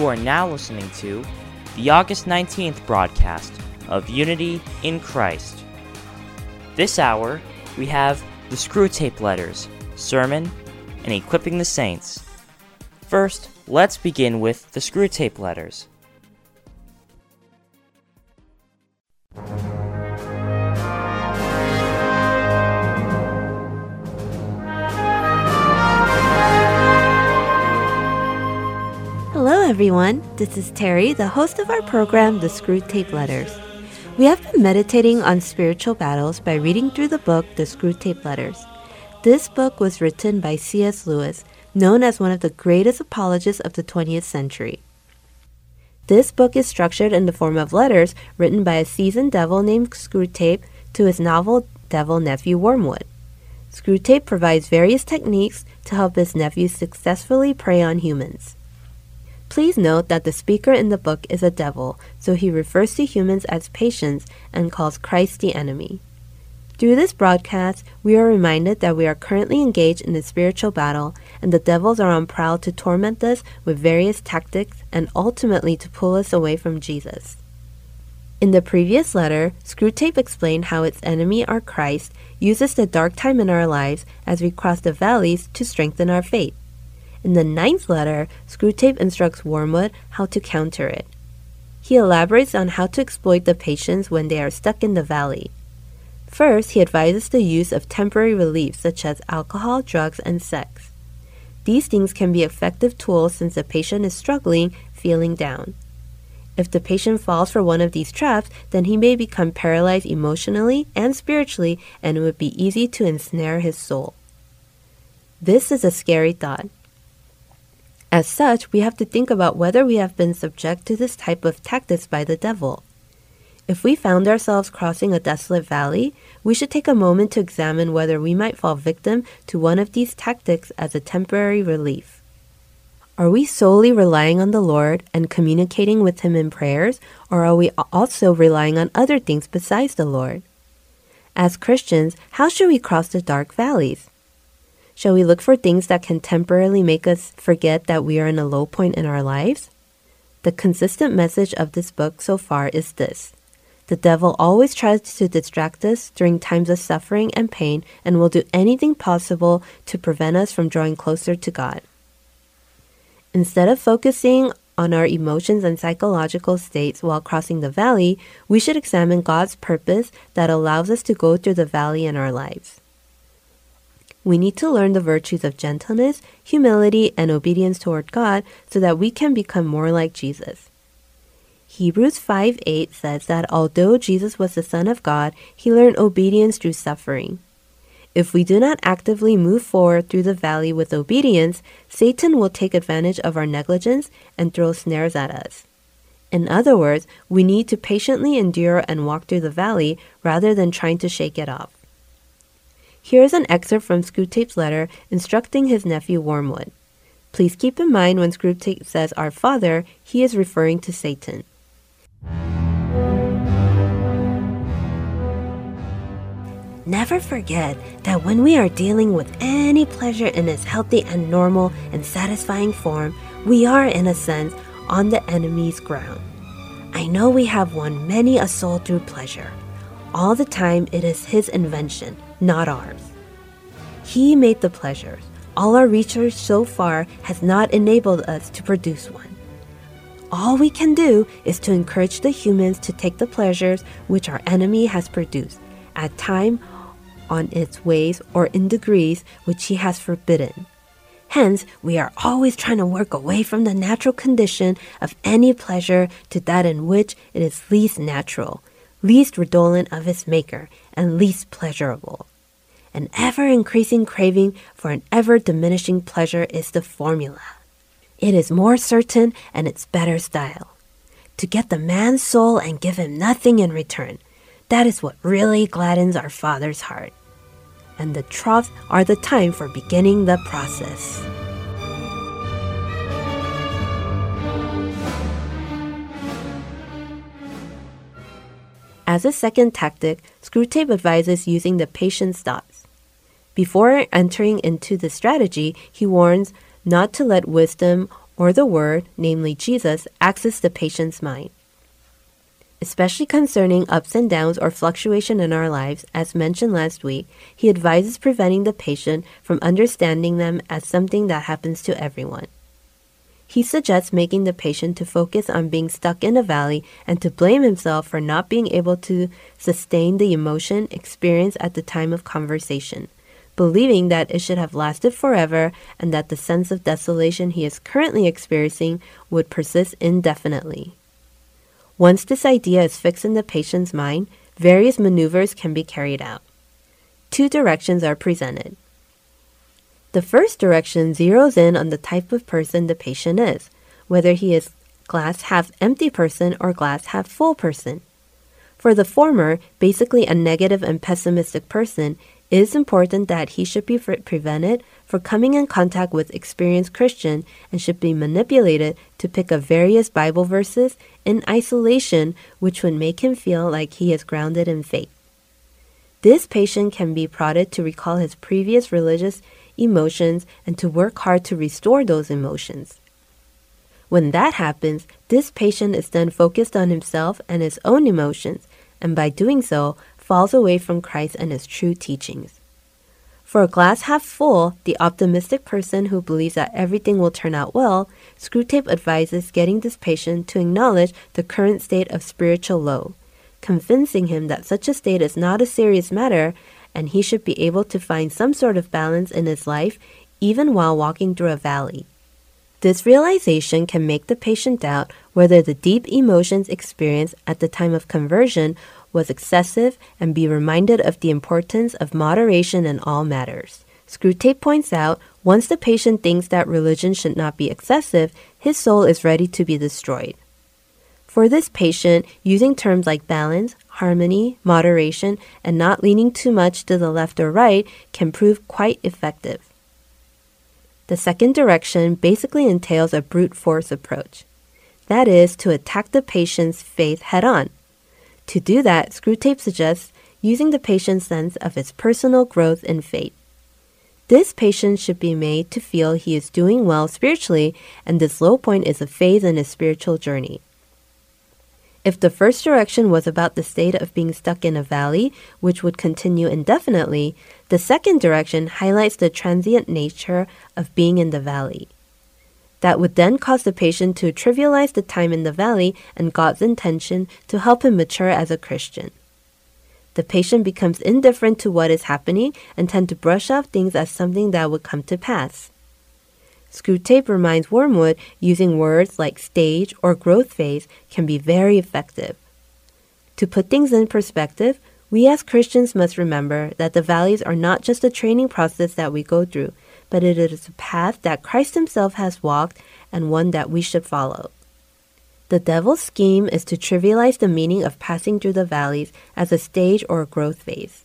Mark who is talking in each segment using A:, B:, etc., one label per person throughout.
A: You are now listening to the August 19th broadcast of Unity in Christ. This hour, we have the Screwtape Letters, Sermon, and Equipping the Saints. First, let's begin with the Screwtape Letters.
B: Everyone. This is Terry, the host of our program, The Screwtape Letters. We have been meditating on spiritual battles by reading through the book, The Screwtape Letters. This book was written by C.S. Lewis, known as one of the greatest apologists of the 20th century. This book is structured in the form of letters written by a seasoned devil named Screwtape to his novel devil nephew Wormwood. Screwtape provides various techniques to help his nephew successfully prey on humans. Please note that the speaker in the book is a devil, so he refers to humans as patients and calls Christ the enemy. Through this broadcast, we are reminded that we are currently engaged in a spiritual battle, and the devils are on prowl to torment us with various tactics and ultimately to pull us away from Jesus. In the previous letter, Screwtape explained how its enemy, our Christ, uses the dark time in our lives as we cross the valleys to strengthen our faith. In the ninth letter, Screwtape instructs Wormwood how to counter it. He elaborates on how to exploit the patients when they are stuck in the valley. First, he advises the use of temporary relief such as alcohol, drugs, and sex. These things can be effective tools since the patient is struggling, feeling down. If the patient falls for one of these traps, then he may become paralyzed emotionally and spiritually, and it would be easy to ensnare his soul. This is a scary thought. As such, we have to think about whether we have been subject to this type of tactics by the devil. If we found ourselves crossing a desolate valley, we should take a moment to examine whether we might fall victim to one of these tactics as a temporary relief. Are we solely relying on the Lord and communicating with Him in prayers, or are we also relying on other things besides the Lord? As Christians, how should we cross the dark valleys? Shall we look for things that can temporarily make us forget that we are in a low point in our lives? The consistent message of this book so far is this The devil always tries to distract us during times of suffering and pain and will do anything possible to prevent us from drawing closer to God. Instead of focusing on our emotions and psychological states while crossing the valley, we should examine God's purpose that allows us to go through the valley in our lives. We need to learn the virtues of gentleness, humility, and obedience toward God so that we can become more like Jesus. Hebrews 5 8 says that although Jesus was the Son of God, he learned obedience through suffering. If we do not actively move forward through the valley with obedience, Satan will take advantage of our negligence and throw snares at us. In other words, we need to patiently endure and walk through the valley rather than trying to shake it off. Here is an excerpt from Screwtape's letter instructing his nephew Wormwood. Please keep in mind when Screwtape says our father, he is referring to Satan. Never forget that when we are dealing with any pleasure in its healthy and normal and satisfying form, we are, in a sense, on the enemy's ground. I know we have won many a soul through pleasure. All the time, it is his invention, not ours. He made the pleasures. All our research so far has not enabled us to produce one. All we can do is to encourage the humans to take the pleasures which our enemy has produced, at time on its ways or in degrees which he has forbidden. Hence, we are always trying to work away from the natural condition of any pleasure to that in which it is least natural, least redolent of its maker, and least pleasurable. An ever increasing craving for an ever diminishing pleasure is the formula. It is more certain and it's better style. To get the man's soul and give him nothing in return. That is what really gladdens our Father's heart. And the troughs are the time for beginning the process. As a second tactic, Screwtape advises using the patience dots. Before entering into the strategy, he warns not to let wisdom or the Word, namely Jesus, access the patient's mind. Especially concerning ups and downs or fluctuation in our lives, as mentioned last week, he advises preventing the patient from understanding them as something that happens to everyone. He suggests making the patient to focus on being stuck in a valley and to blame himself for not being able to sustain the emotion experienced at the time of conversation, believing that it should have lasted forever and that the sense of desolation he is currently experiencing would persist indefinitely. Once this idea is fixed in the patient's mind, various maneuvers can be carried out. Two directions are presented. The first direction zeroes in on the type of person the patient is, whether he is glass half empty person or glass half full person. For the former, basically a negative and pessimistic person, is important that he should be prevented for coming in contact with experienced Christian and should be manipulated to pick up various Bible verses in isolation which would make him feel like he is grounded in faith. This patient can be prodded to recall his previous religious emotions and to work hard to restore those emotions. When that happens, this patient is then focused on himself and his own emotions, and by doing so, falls away from Christ and his true teachings. For a glass half full, the optimistic person who believes that everything will turn out well, Screwtape advises getting this patient to acknowledge the current state of spiritual low, convincing him that such a state is not a serious matter and he should be able to find some sort of balance in his life even while walking through a valley. This realization can make the patient doubt whether the deep emotions experienced at the time of conversion was excessive and be reminded of the importance of moderation in all matters. Screwtape points out once the patient thinks that religion should not be excessive, his soul is ready to be destroyed. For this patient, using terms like balance, harmony, moderation, and not leaning too much to the left or right can prove quite effective. The second direction basically entails a brute force approach. That is, to attack the patient's faith head on. To do that, Screwtape suggests using the patient's sense of his personal growth in faith. This patient should be made to feel he is doing well spiritually, and this low point is a phase in his spiritual journey. If the first direction was about the state of being stuck in a valley, which would continue indefinitely, the second direction highlights the transient nature of being in the valley that would then cause the patient to trivialize the time in the valley and God's intention to help him mature as a Christian. The patient becomes indifferent to what is happening and tend to brush off things as something that would come to pass. Screwtape reminds Wormwood using words like stage or growth phase can be very effective. To put things in perspective, we as Christians must remember that the valleys are not just a training process that we go through, but it is a path that Christ Himself has walked and one that we should follow. The devil's scheme is to trivialize the meaning of passing through the valleys as a stage or a growth phase.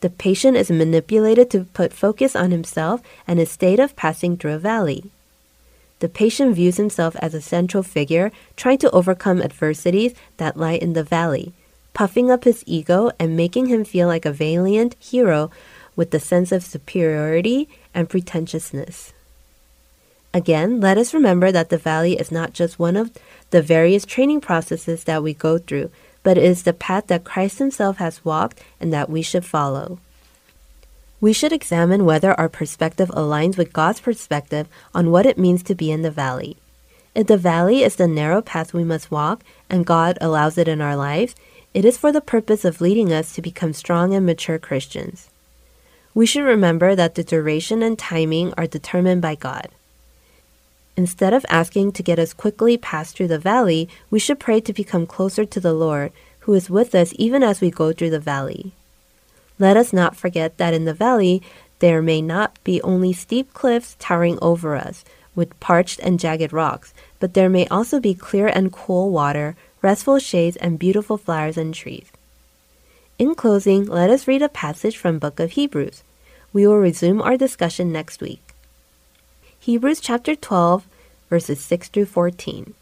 B: The patient is manipulated to put focus on himself and his state of passing through a valley. The patient views himself as a central figure trying to overcome adversities that lie in the valley, puffing up his ego and making him feel like a valiant hero with the sense of superiority and pretentiousness. Again, let us remember that the valley is not just one of the various training processes that we go through, but it is the path that Christ Himself has walked and that we should follow. We should examine whether our perspective aligns with God's perspective on what it means to be in the valley. If the valley is the narrow path we must walk and God allows it in our lives, it is for the purpose of leading us to become strong and mature Christians. We should remember that the duration and timing are determined by God. Instead of asking to get us quickly past through the valley, we should pray to become closer to the Lord, who is with us even as we go through the valley. Let us not forget that in the valley there may not be only steep cliffs towering over us with parched and jagged rocks, but there may also be clear and cool water, restful shades, and beautiful flowers and trees. In closing, let us read a passage from book of Hebrews. We will resume our discussion next week. Hebrews chapter 12, verses 6 through 14.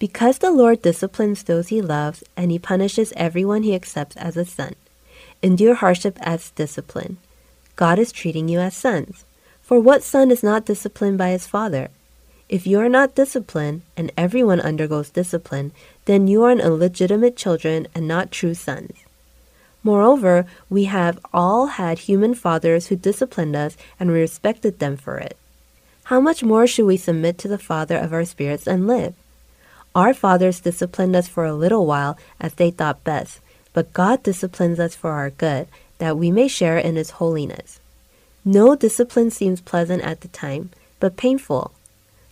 B: Because the Lord disciplines those he loves, and he punishes everyone he accepts as a son. Endure hardship as discipline. God is treating you as sons. For what son is not disciplined by his father?
C: If you are not disciplined, and everyone undergoes discipline, then you are an illegitimate children and not true sons. Moreover, we have all had human fathers who disciplined us and we respected them for it. How much more should we submit to the Father of our spirits and live? Our fathers disciplined us for a little while as they thought best, but God disciplines us for our good, that we may share in His holiness. No discipline seems pleasant at the time, but painful.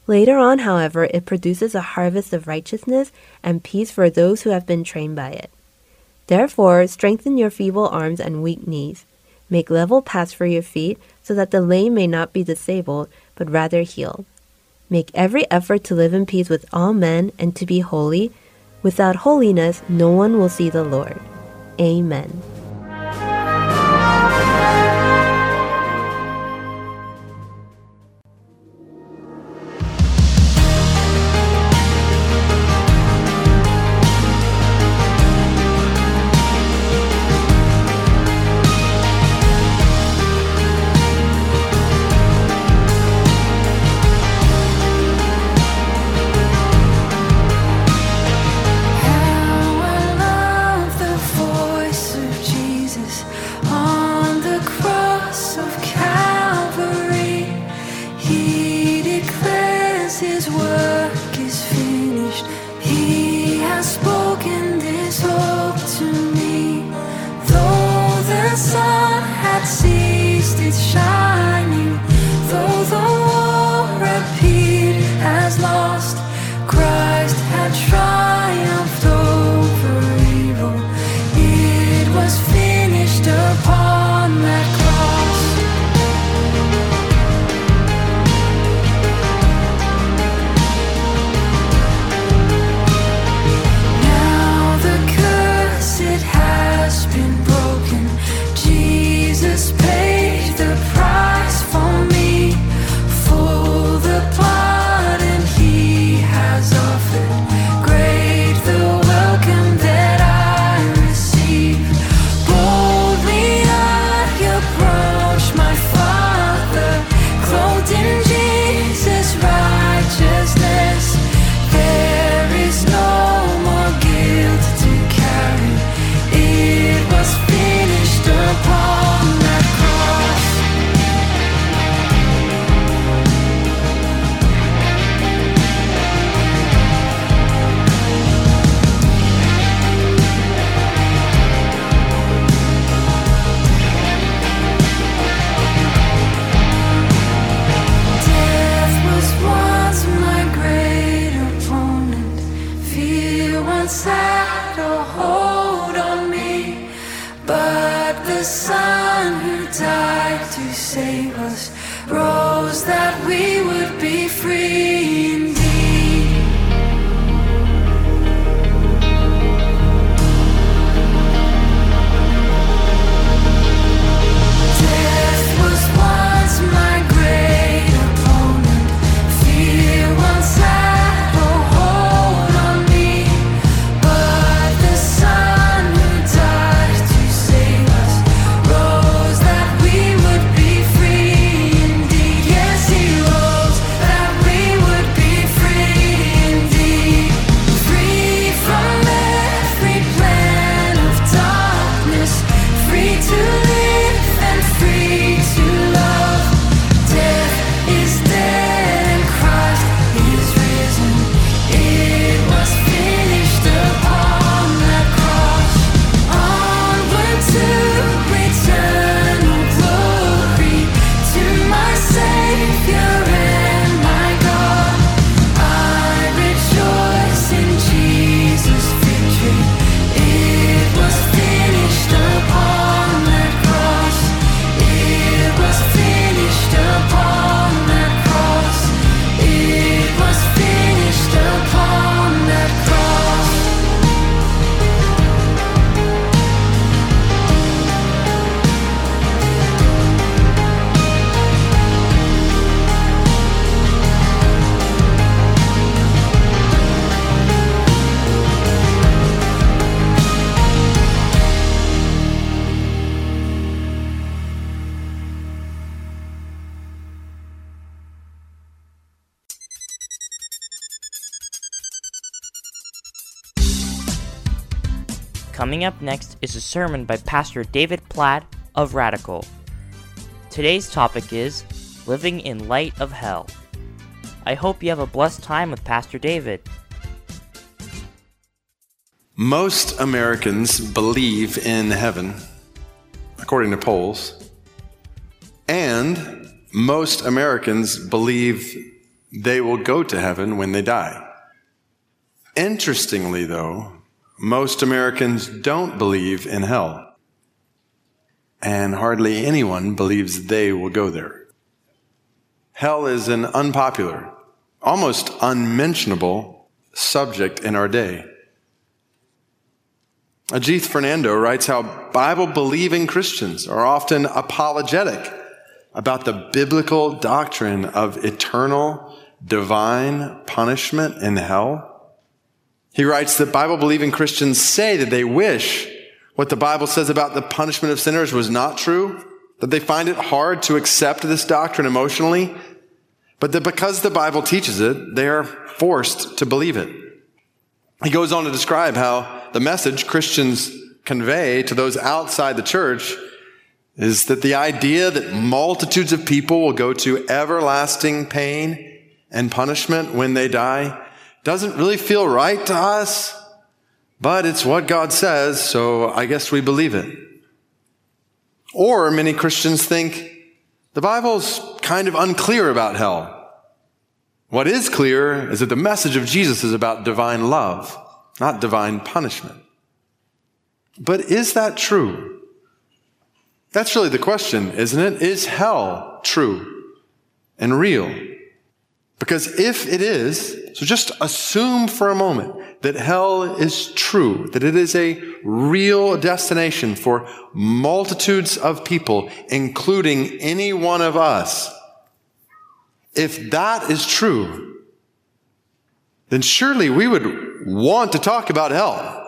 C: Later on, however, it produces a harvest of righteousness and peace for those who have been trained by it. Therefore, strengthen your feeble arms and weak knees. Make level paths for your feet, so that the lame may not be disabled, but rather healed. Make every effort to live in peace with all men and to be holy. Without holiness, no one will see the Lord. Amen.
A: Sermon by Pastor David Platt of Radical. Today's topic is Living in Light of Hell. I hope you have a blessed time with Pastor David.
D: Most Americans believe in heaven, according to polls, and most Americans believe they will go to heaven when they die. Interestingly, though, most Americans don't believe in hell, and hardly anyone believes they will go there. Hell is an unpopular, almost unmentionable subject in our day. Ajith Fernando writes how Bible believing Christians are often apologetic about the biblical doctrine of eternal divine punishment in hell. He writes that Bible believing Christians say that they wish what the Bible says about the punishment of sinners was not true, that they find it hard to accept this doctrine emotionally, but that because the Bible teaches it, they are forced to believe it. He goes on to describe how the message Christians convey to those outside the church is that the idea that multitudes of people will go to everlasting pain and punishment when they die doesn't really feel right to us, but it's what God says, so I guess we believe it. Or many Christians think the Bible's kind of unclear about hell. What is clear is that the message of Jesus is about divine love not divine punishment. But is that true? That's really the question, isn't it? Is hell true and real? Because if it is, so just assume for a moment that hell is true, that it is a real destination for multitudes of people, including any one of us. If that is true, then surely we would want to talk about hell.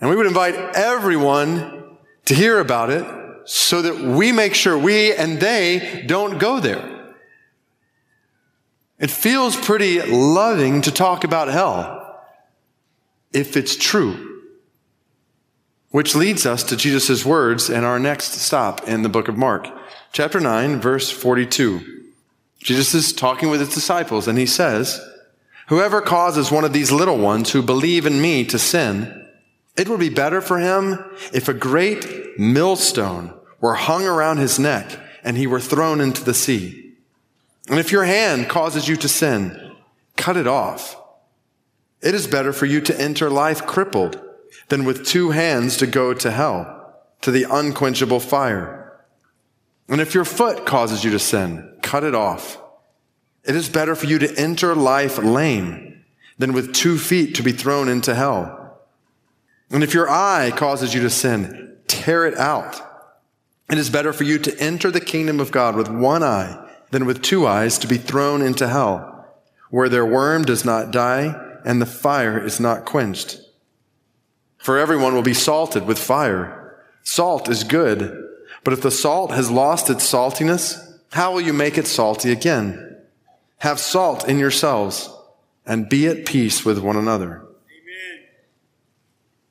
D: And we would invite everyone to hear about it so that we make sure we and they don't go there. It feels pretty loving to talk about hell if it's true. Which leads us to Jesus' words and our next stop in the book of Mark, chapter 9, verse 42. Jesus is talking with his disciples and he says, Whoever causes one of these little ones who believe in me to sin, it would be better for him if a great millstone were hung around his neck and he were thrown into the sea. And if your hand causes you to sin, cut it off. It is better for you to enter life crippled than with two hands to go to hell, to the unquenchable fire. And if your foot causes you to sin, cut it off. It is better for you to enter life lame than with two feet to be thrown into hell. And if your eye causes you to sin, tear it out. It is better for you to enter the kingdom of God with one eye than with two eyes to be thrown into hell, where their worm does not die and the fire is not quenched. For everyone will be salted with fire. Salt is good, but if the salt has lost its saltiness, how will you make it salty again? Have salt in yourselves and be at peace with one another. Amen.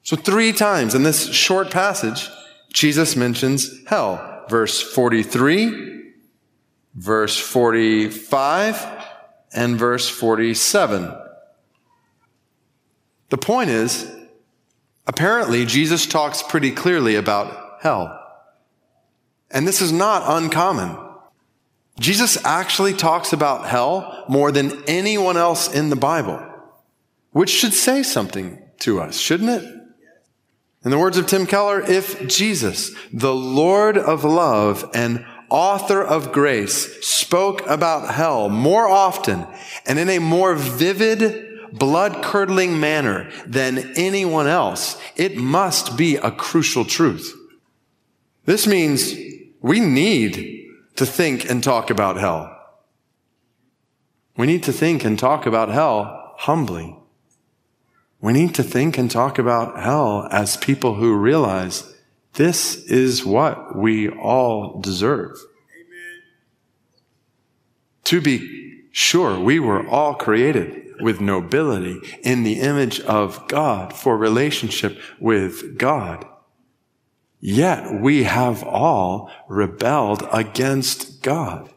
D: So, three times in this short passage, Jesus mentions hell. Verse 43, verse 45, and verse 47. The point is, apparently, Jesus talks pretty clearly about hell. And this is not uncommon. Jesus actually talks about hell more than anyone else in the Bible, which should say something to us, shouldn't it? In the words of Tim Keller, if Jesus, the Lord of love and author of grace, spoke about hell more often and in a more vivid, blood curdling manner than anyone else, it must be a crucial truth. This means we need to think and talk about hell. We need to think and talk about hell humbly. We need to think and talk about hell as people who realize this is what we all deserve. Amen. To be sure, we were all created with nobility, in the image of God, for relationship with God. Yet we have all rebelled against God.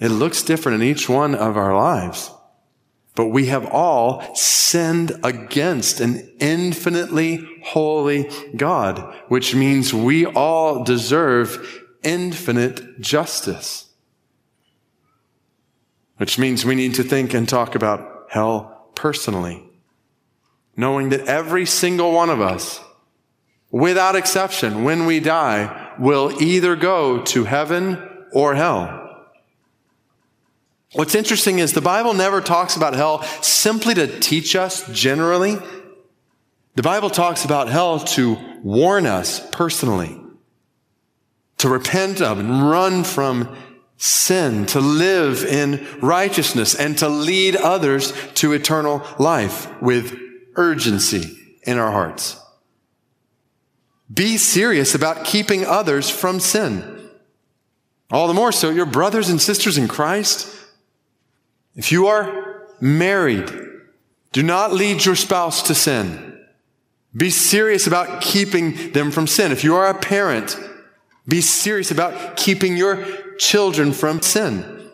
D: It looks different in each one of our lives. But we have all sinned against an infinitely holy God, which means we all deserve infinite justice. Which means we need to think and talk about hell personally. Knowing that every single one of us, without exception, when we die, will either go to heaven or hell. What's interesting is the Bible never talks about hell simply to teach us generally. The Bible talks about hell to warn us personally, to repent of and run from sin, to live in righteousness, and to lead others to eternal life with urgency in our hearts. Be serious about keeping others from sin. All the more so, your brothers and sisters in Christ if you are married, do not lead your spouse to sin. Be serious about keeping them from sin. If you are a parent, be serious about keeping your children from sin.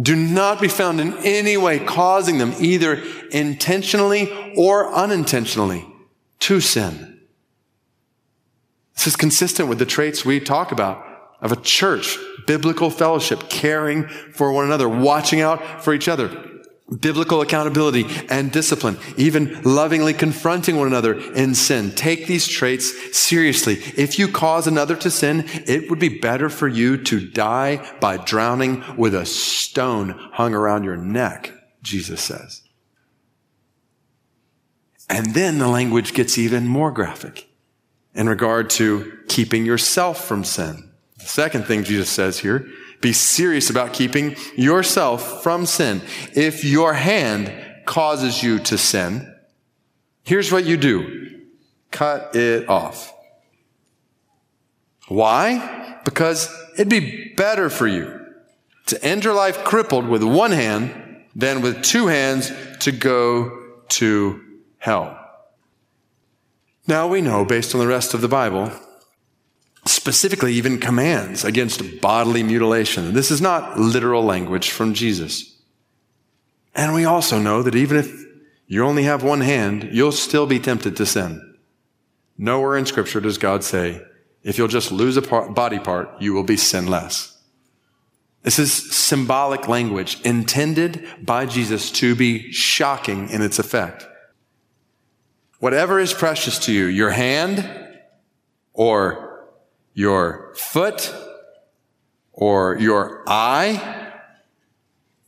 D: Do not be found in any way causing them either intentionally or unintentionally to sin. This is consistent with the traits we talk about of a church, biblical fellowship, caring for one another, watching out for each other, biblical accountability and discipline, even lovingly confronting one another in sin. Take these traits seriously. If you cause another to sin, it would be better for you to die by drowning with a stone hung around your neck, Jesus says. And then the language gets even more graphic in regard to keeping yourself from sin. The second thing Jesus says here, be serious about keeping yourself from sin. If your hand causes you to sin, here's what you do. Cut it off. Why? Because it'd be better for you to end your life crippled with one hand than with two hands to go to hell. Now we know, based on the rest of the Bible, specifically even commands against bodily mutilation. This is not literal language from Jesus. And we also know that even if you only have one hand, you'll still be tempted to sin. Nowhere in scripture does God say, if you'll just lose a part, body part, you will be sinless. This is symbolic language intended by Jesus to be shocking in its effect. Whatever is precious to you, your hand or your foot or your eye,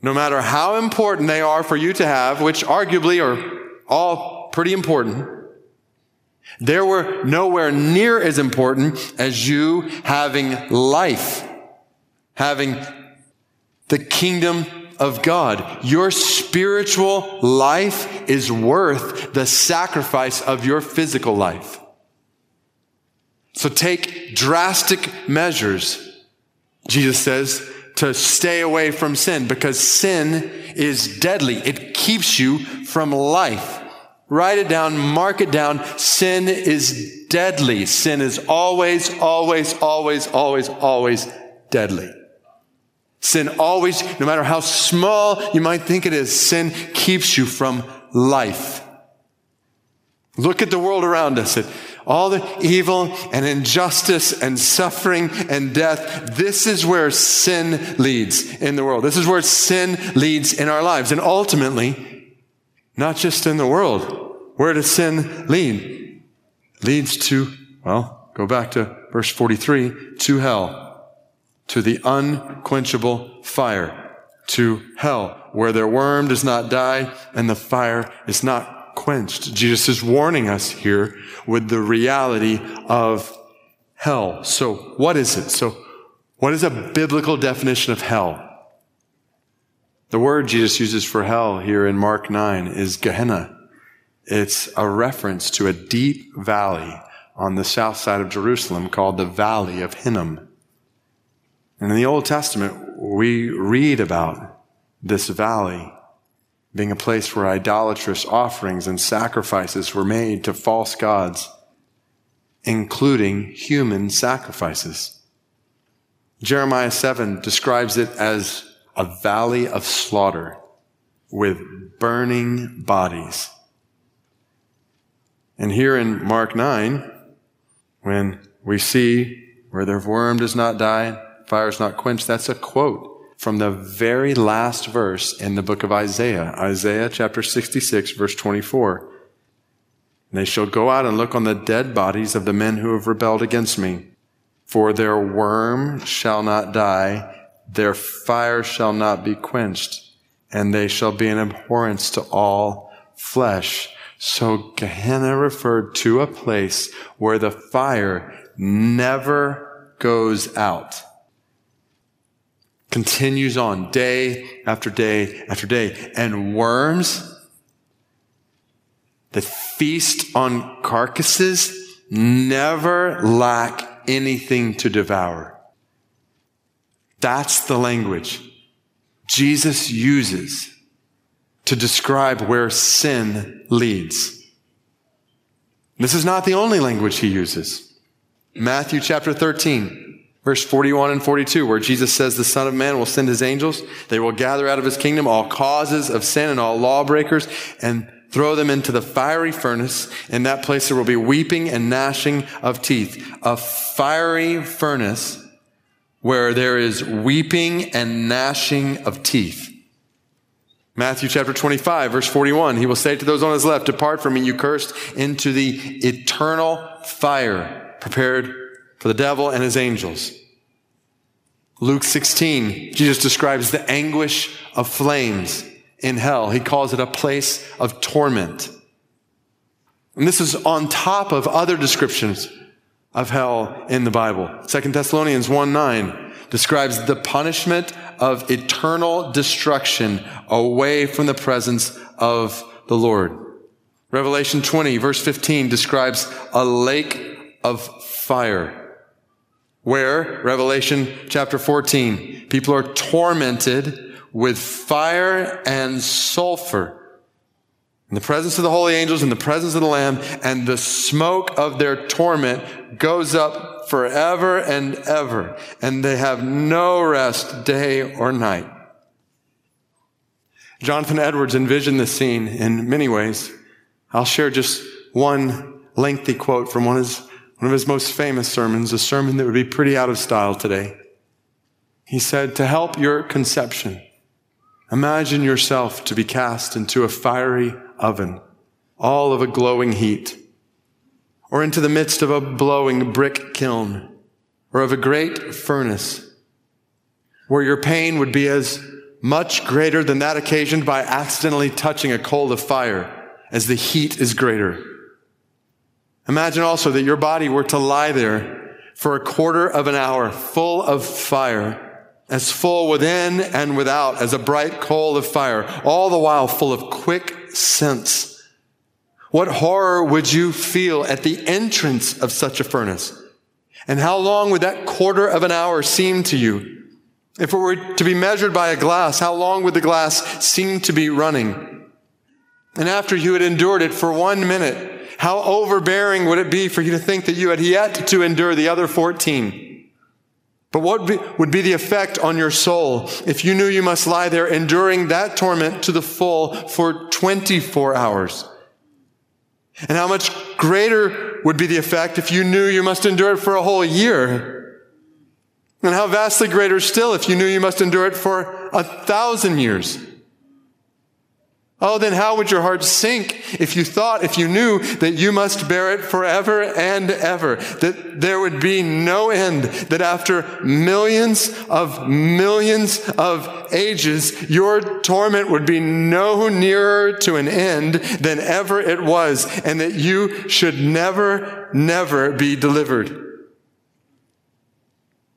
D: no matter how important they are for you to have, which arguably are all pretty important, they were nowhere near as important as you having life, having the kingdom of God. Your spiritual life is worth the sacrifice of your physical life. So take drastic measures, Jesus says, to stay away from sin because sin is deadly. It keeps you from life. Write it down, mark it down. Sin is deadly. Sin is always, always, always, always, always deadly. Sin always, no matter how small you might think it is, sin keeps you from life. Look at the world around us. It all the evil and injustice and suffering and death. This is where sin leads in the world. This is where sin leads in our lives. And ultimately, not just in the world, where does sin lead? Leads to, well, go back to verse 43, to hell, to the unquenchable fire, to hell, where their worm does not die and the fire is not quenched. Jesus is warning us here with the reality of hell. So what is it? So what is a biblical definition of hell? The word Jesus uses for hell here in Mark 9 is Gehenna. It's a reference to a deep valley on the south side of Jerusalem called the Valley of Hinnom. And in the Old Testament, we read about this valley being a place where idolatrous offerings and sacrifices were made to false gods, including human sacrifices. Jeremiah 7 describes it as a valley of slaughter with burning bodies. And here in Mark 9, when we see where their worm does not die, fire is not quenched, that's a quote from the very last verse in the book of Isaiah, Isaiah chapter 66, verse 24. And they shall go out and look on the dead bodies of the men who have rebelled against me. For their worm shall not die, their fire shall not be quenched, and they shall be an abhorrence to all flesh. So Gehenna referred to a place where the fire never goes out continues on day after day after day. And worms that feast on carcasses never lack anything to devour. That's the language Jesus uses to describe where sin leads. This is not the only language he uses. Matthew chapter 13. Verse 41 and 42, where Jesus says, The Son of Man will send his angels. They will gather out of his kingdom all causes of sin and all lawbreakers and throw them into the fiery furnace. In that place there will be weeping and gnashing of teeth. A fiery furnace where there is weeping and gnashing of teeth. Matthew chapter 25, verse 41, he will say to those on his left, Depart from me, you cursed, into the eternal fire prepared for the devil and his angels. Luke 16, Jesus describes the anguish of flames in hell. He calls it a place of torment. And this is on top of other descriptions of hell in the Bible. Second Thessalonians 1 9 describes the punishment of eternal destruction away from the presence of the Lord. Revelation 20 verse 15 describes a lake of fire where, Revelation chapter 14, people are tormented with fire and sulfur in the presence of the holy angels, in the presence of the Lamb, and the smoke of their torment goes up forever and ever, and they have no rest day or night. Jonathan Edwards envisioned this scene in many ways. I'll share just one lengthy quote from one of his one of his most famous sermons, a sermon that would be pretty out of style today. He said, To help your conception, imagine yourself to be cast into a fiery oven, all of a glowing heat, or into the midst of a blowing brick kiln, or of a great furnace, where your pain would be as much greater than that occasioned by accidentally touching a coal of fire as the heat is greater. Imagine also that your body were to lie there for a quarter of an hour full of fire, as full within and without as a bright coal of fire, all the while full of quick sense. What horror would you feel at the entrance of such a furnace? And how long would that quarter of an hour seem to you? If it were to be measured by a glass, how long would the glass seem to be running? And after you had endured it for one minute, how overbearing would it be for you to think that you had yet to endure the other 14? But what would be the effect on your soul if you knew you must lie there enduring that torment to the full for 24 hours? And how much greater would be the effect if you knew you must endure it for a whole year? And how vastly greater still if you knew you must endure it for a thousand years? Oh, then how would your heart sink if you thought, if you knew that you must bear it forever and ever, that there would be no end, that after millions of millions of ages, your torment would be no nearer to an end than ever it was, and that you should never, never be delivered.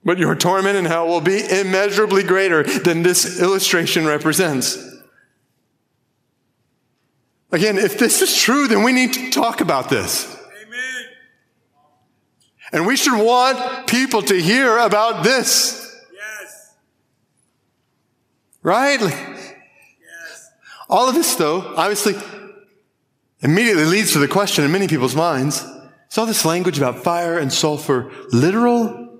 D: But your torment in hell will be immeasurably greater than this illustration represents. Again, if this is true, then we need to talk about this. Amen. And we should want people to hear about this. Yes. Right? Yes. All of this, though, obviously immediately leads to the question in many people's minds is all this language about fire and sulfur literal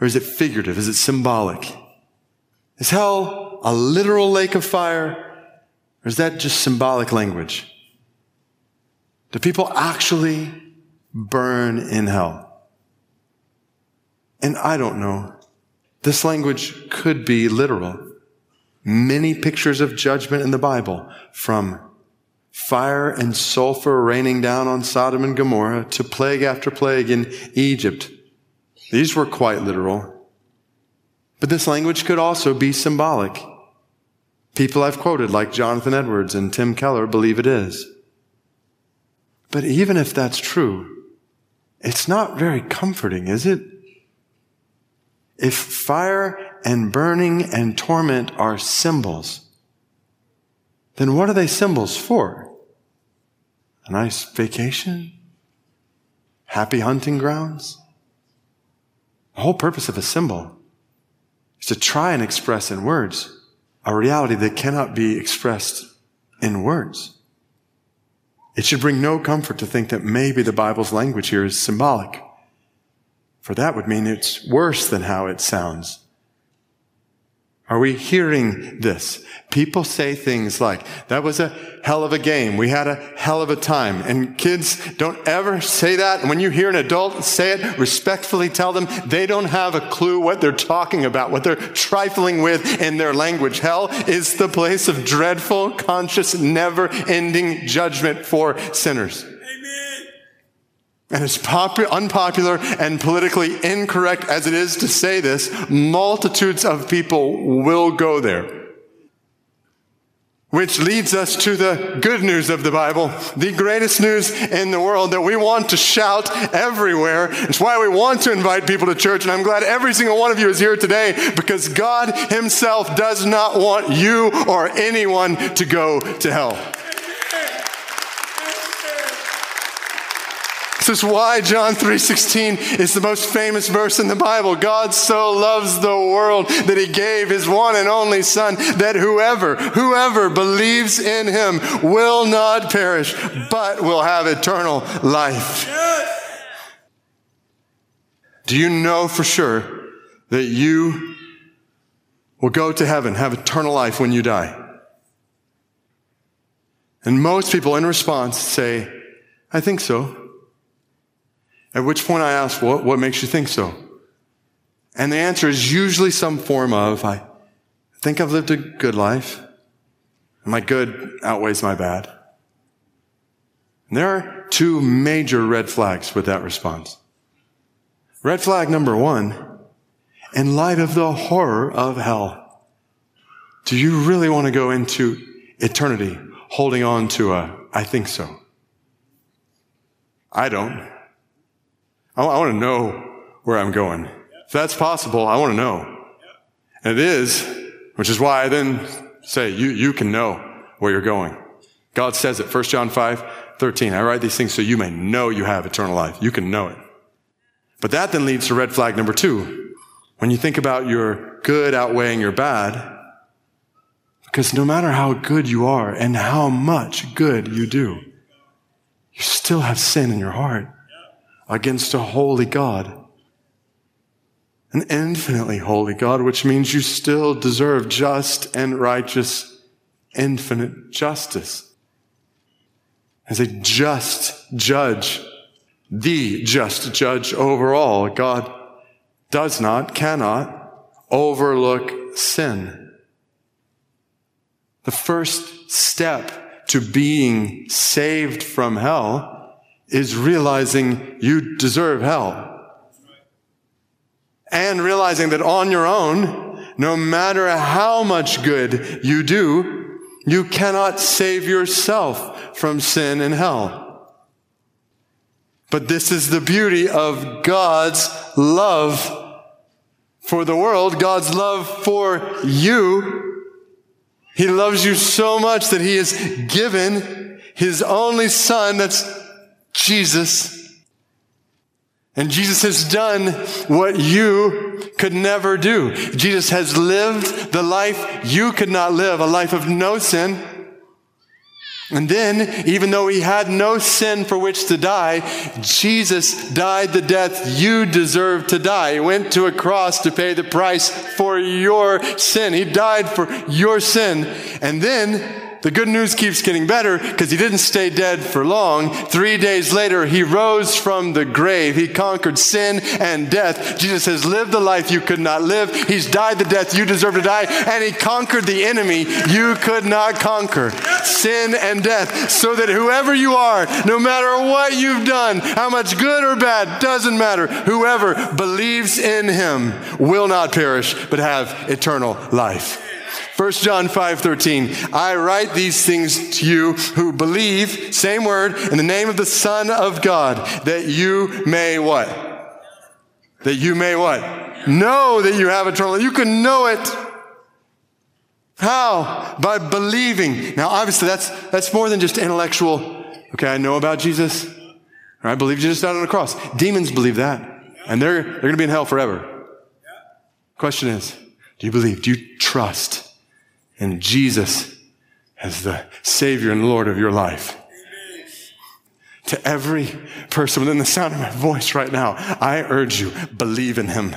D: or is it figurative? Is it symbolic? Is hell a literal lake of fire or is that just symbolic language? Do people actually burn in hell? And I don't know. This language could be literal. Many pictures of judgment in the Bible, from fire and sulfur raining down on Sodom and Gomorrah to plague after plague in Egypt. These were quite literal. But this language could also be symbolic. People I've quoted, like Jonathan Edwards and Tim Keller, believe it is. But even if that's true, it's not very comforting, is it? If fire and burning and torment are symbols, then what are they symbols for? A nice vacation? Happy hunting grounds? The whole purpose of a symbol is to try and express in words a reality that cannot be expressed in words. It should bring no comfort to think that maybe the Bible's language here is symbolic. For that would mean it's worse than how it sounds. Are we hearing this? People say things like, that was a hell of a game. We had a hell of a time. And kids don't ever say that. And when you hear an adult say it, respectfully tell them they don't have a clue what they're talking about, what they're trifling with in their language. Hell is the place of dreadful, conscious, never ending judgment for sinners. And as popu- unpopular and politically incorrect as it is to say this, multitudes of people will go there. Which leads us to the good news of the Bible, the greatest news in the world that we want to shout everywhere. It's why we want to invite people to church. And I'm glad every single one of you is here today because God Himself does not want you or anyone to go to hell. This is why John 3:16 is the most famous verse in the Bible. God so loves the world that he gave his one and only son that whoever whoever believes in him will not perish but will have eternal life. Do you know for sure that you will go to heaven, have eternal life when you die? And most people in response say, I think so. At which point I ask, what, what makes you think so? And the answer is usually some form of, I think I've lived a good life. My good outweighs my bad. And there are two major red flags with that response. Red flag number one, in light of the horror of hell, do you really want to go into eternity holding on to a, I think so? I don't. I, I want to know where I'm going. If that's possible, I want to know. And it is, which is why I then say, you, you can know where you're going. God says it, 1 John 5, 13. I write these things so you may know you have eternal life. You can know it. But that then leads to red flag number two. When you think about your good outweighing your bad, because no matter how good you are and how much good you do, you still have sin in your heart against a holy God. An infinitely holy God, which means you still deserve just and righteous, infinite justice. As a just judge, the just judge overall, God does not, cannot overlook sin. The first step to being saved from hell is realizing you deserve hell. And realizing that on your own, no matter how much good you do, you cannot save yourself from sin and hell. But this is the beauty of God's love for the world, God's love for you. He loves you so much that He has given His only Son that's Jesus. And Jesus has done what you could never do. Jesus has lived the life you could not live, a life of no sin, And then, even though he had no sin for which to die, Jesus died the death you deserve to die. He went to a cross to pay the price for your sin. He died for your sin. And then the good news keeps getting better because he didn't stay dead for long. Three days later, he rose from the grave. He conquered sin and death. Jesus has lived the life you could not live. He's died the death you deserve to die. And he conquered the enemy you could not conquer sin and death. So that whoever you are, no matter what you've done, how much good or bad, doesn't matter. Whoever believes in him will not perish, but have eternal life. 1 John 5:13 I write these things to you who believe same word in the name of the son of God that you may what? That you may what? Know that you have eternal life. you can know it. How? By believing. Now obviously that's that's more than just intellectual. Okay I know about Jesus. I believe Jesus died on the cross. Demons believe that and they're they're going to be in hell forever. Question is do you believe do you trust and Jesus as the Savior and Lord of your life. To every person within the sound of my voice right now, I urge you, believe in Him.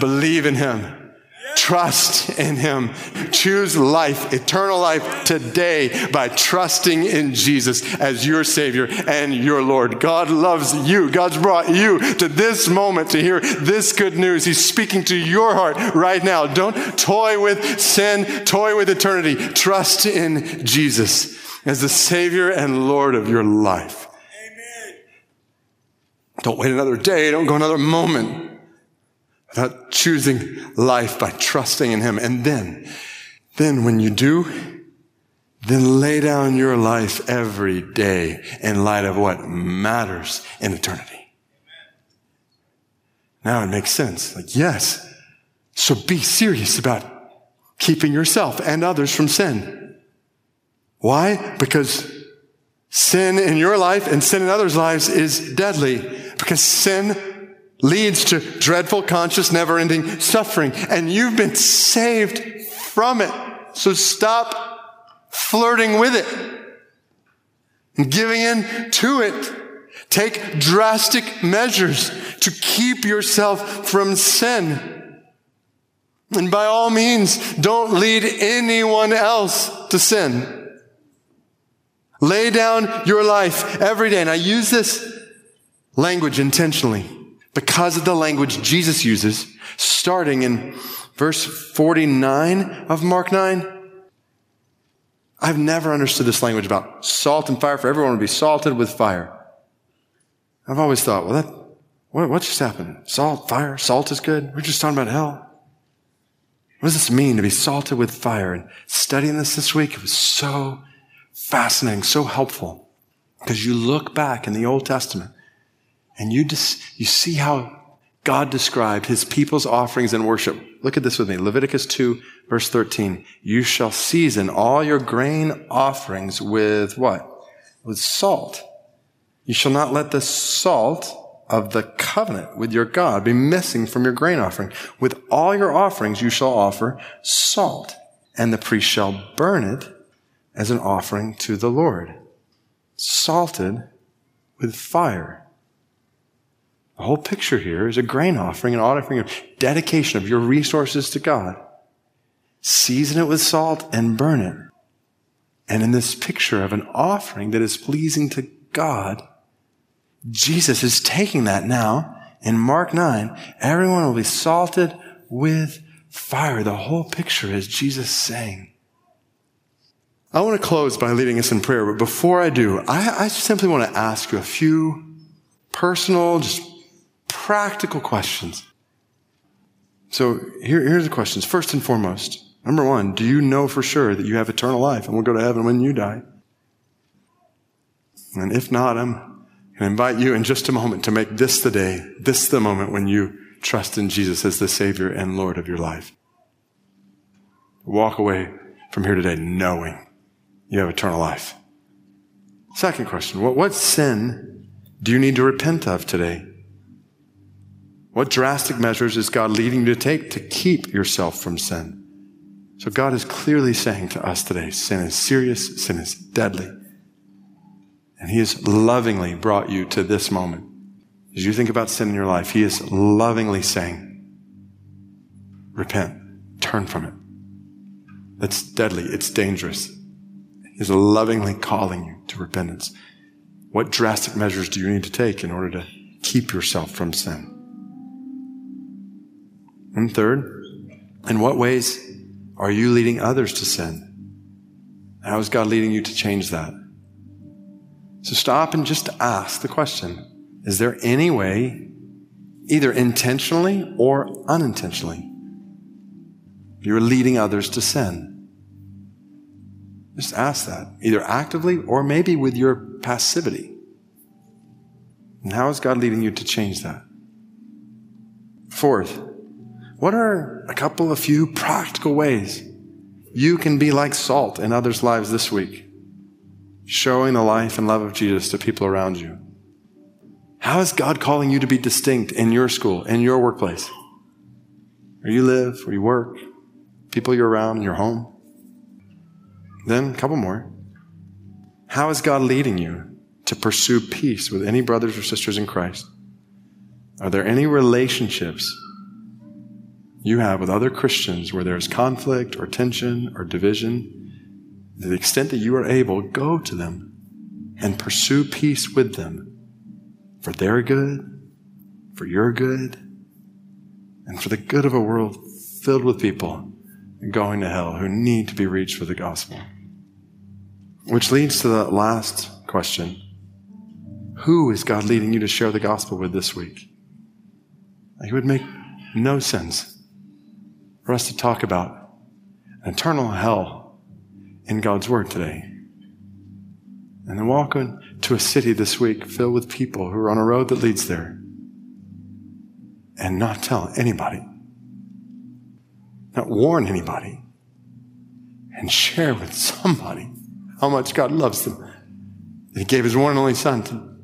D: Believe in Him. Trust in Him. Choose life, eternal life today by trusting in Jesus as your Savior and your Lord. God loves you. God's brought you to this moment to hear this good news. He's speaking to your heart right now. Don't toy with sin, toy with eternity. Trust in Jesus as the Savior and Lord of your life. Amen. Don't wait another day. Don't go another moment without choosing life by trusting in Him. And then, then when you do, then lay down your life every day in light of what matters in eternity. Now it makes sense. Like, yes. So be serious about keeping yourself and others from sin. Why? Because sin in your life and sin in others' lives is deadly. Because sin leads to dreadful, conscious, never ending suffering. And you've been saved from it. So stop flirting with it and giving in to it. Take drastic measures to keep yourself from sin. And by all means, don't lead anyone else to sin. Lay down your life every day. And I use this language intentionally because of the language Jesus uses, starting in verse 49 of Mark 9. I've never understood this language about salt and fire for everyone to be salted with fire. I've always thought, well, that, what, what just happened? Salt, fire, salt is good. We're just talking about hell. What does this mean to be salted with fire? And studying this this week, it was so fascinating, so helpful. Because you look back in the Old Testament and you just, you see how God described his people's offerings and worship. Look at this with me. Leviticus 2 verse 13. You shall season all your grain offerings with what? With salt. You shall not let the salt of the covenant with your God be missing from your grain offering. With all your offerings you shall offer salt, and the priest shall burn it as an offering to the Lord. Salted with fire. The whole picture here is a grain offering, an offering of dedication of your resources to God. Season it with salt and burn it. And in this picture of an offering that is pleasing to God, Jesus is taking that now in Mark 9. Everyone will be salted with fire. The whole picture is Jesus saying, I want to close by leading us in prayer, but before I do, I, I simply want to ask you a few personal, just practical questions. So here, here's the questions. First and foremost, number one, do you know for sure that you have eternal life and will go to heaven when you die? And if not, I'm going to invite you in just a moment to make this the day, this the moment when you trust in Jesus as the Savior and Lord of your life. Walk away from here today knowing you have eternal life. Second question, what, what sin do you need to repent of today? What drastic measures is God leading you to take to keep yourself from sin? So God is clearly saying to us today, sin is serious, sin is deadly. And He has lovingly brought you to this moment. As you think about sin in your life, He is lovingly saying, repent, turn from it. That's deadly. It's dangerous. He's lovingly calling you to repentance. What drastic measures do you need to take in order to keep yourself from sin? And third, in what ways are you leading others to sin? How is God leading you to change that? So stop and just ask the question Is there any way, either intentionally or unintentionally, you're leading others to sin? Just ask that, either actively or maybe with your passivity. And how is God leading you to change that? Fourth, what are a couple of few practical ways you can be like salt in others' lives this week, showing the life and love of Jesus to people around you? How is God calling you to be distinct in your school, in your workplace, where you live, where you work, people you're around in your home? Then, a couple more. How is God leading you to pursue peace with any brothers or sisters in Christ? Are there any relationships you have with other Christians where there's conflict or tension or division, to the extent that you are able, go to them and pursue peace with them for their good, for your good, and for the good of a world filled with people going to hell who need to be reached with the gospel. Which leads to the last question. Who is God leading you to share the gospel with this week? It would make no sense for us to talk about eternal hell in God's Word today. And then walk into a city this week filled with people who are on a road that leads there and not tell anybody, not warn anybody, and share with somebody how much God loves them. He gave His one and only Son to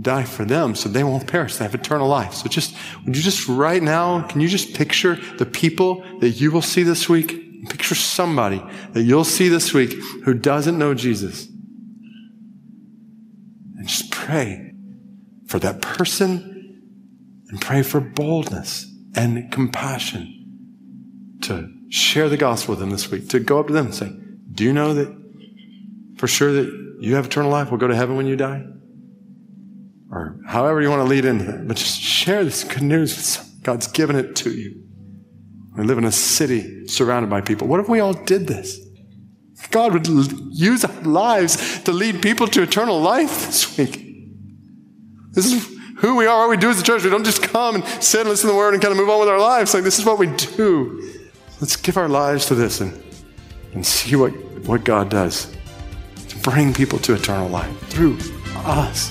D: die for them so they won't perish. They have eternal life. So just, would you just right now, can you just picture the people that you will see this week? Picture somebody that you'll see this week who doesn't know Jesus. And just pray for that person and pray for boldness and compassion to share the gospel with them this week, to go up to them and say, do you know that for sure that you have eternal life We'll go to heaven when you die? Or however you want to lead into it, but just share this good news. God's given it to you. We live in a city surrounded by people. What if we all did this? God would use our lives to lead people to eternal life this week. This is who we are, what we do as a church. We don't just come and sit and listen to the word and kind of move on with our lives. Like, this is what we do. Let's give our lives to this and, and see what, what God does to bring people to eternal life through us.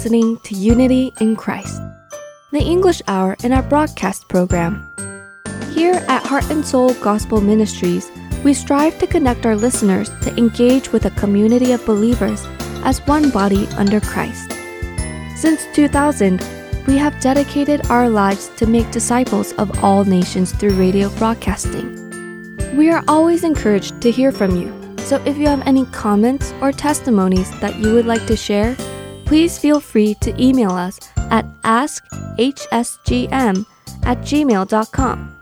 E: Listening to Unity in Christ, the English hour in our broadcast program. Here at Heart and Soul Gospel Ministries, we strive to connect our listeners to engage with a community of believers as one body under Christ. Since 2000, we have dedicated our lives to make disciples of all nations through radio broadcasting. We are always encouraged to hear from you, so if you have any comments or testimonies that you would like to share, please feel free to email us at askhsgm at gmail.com.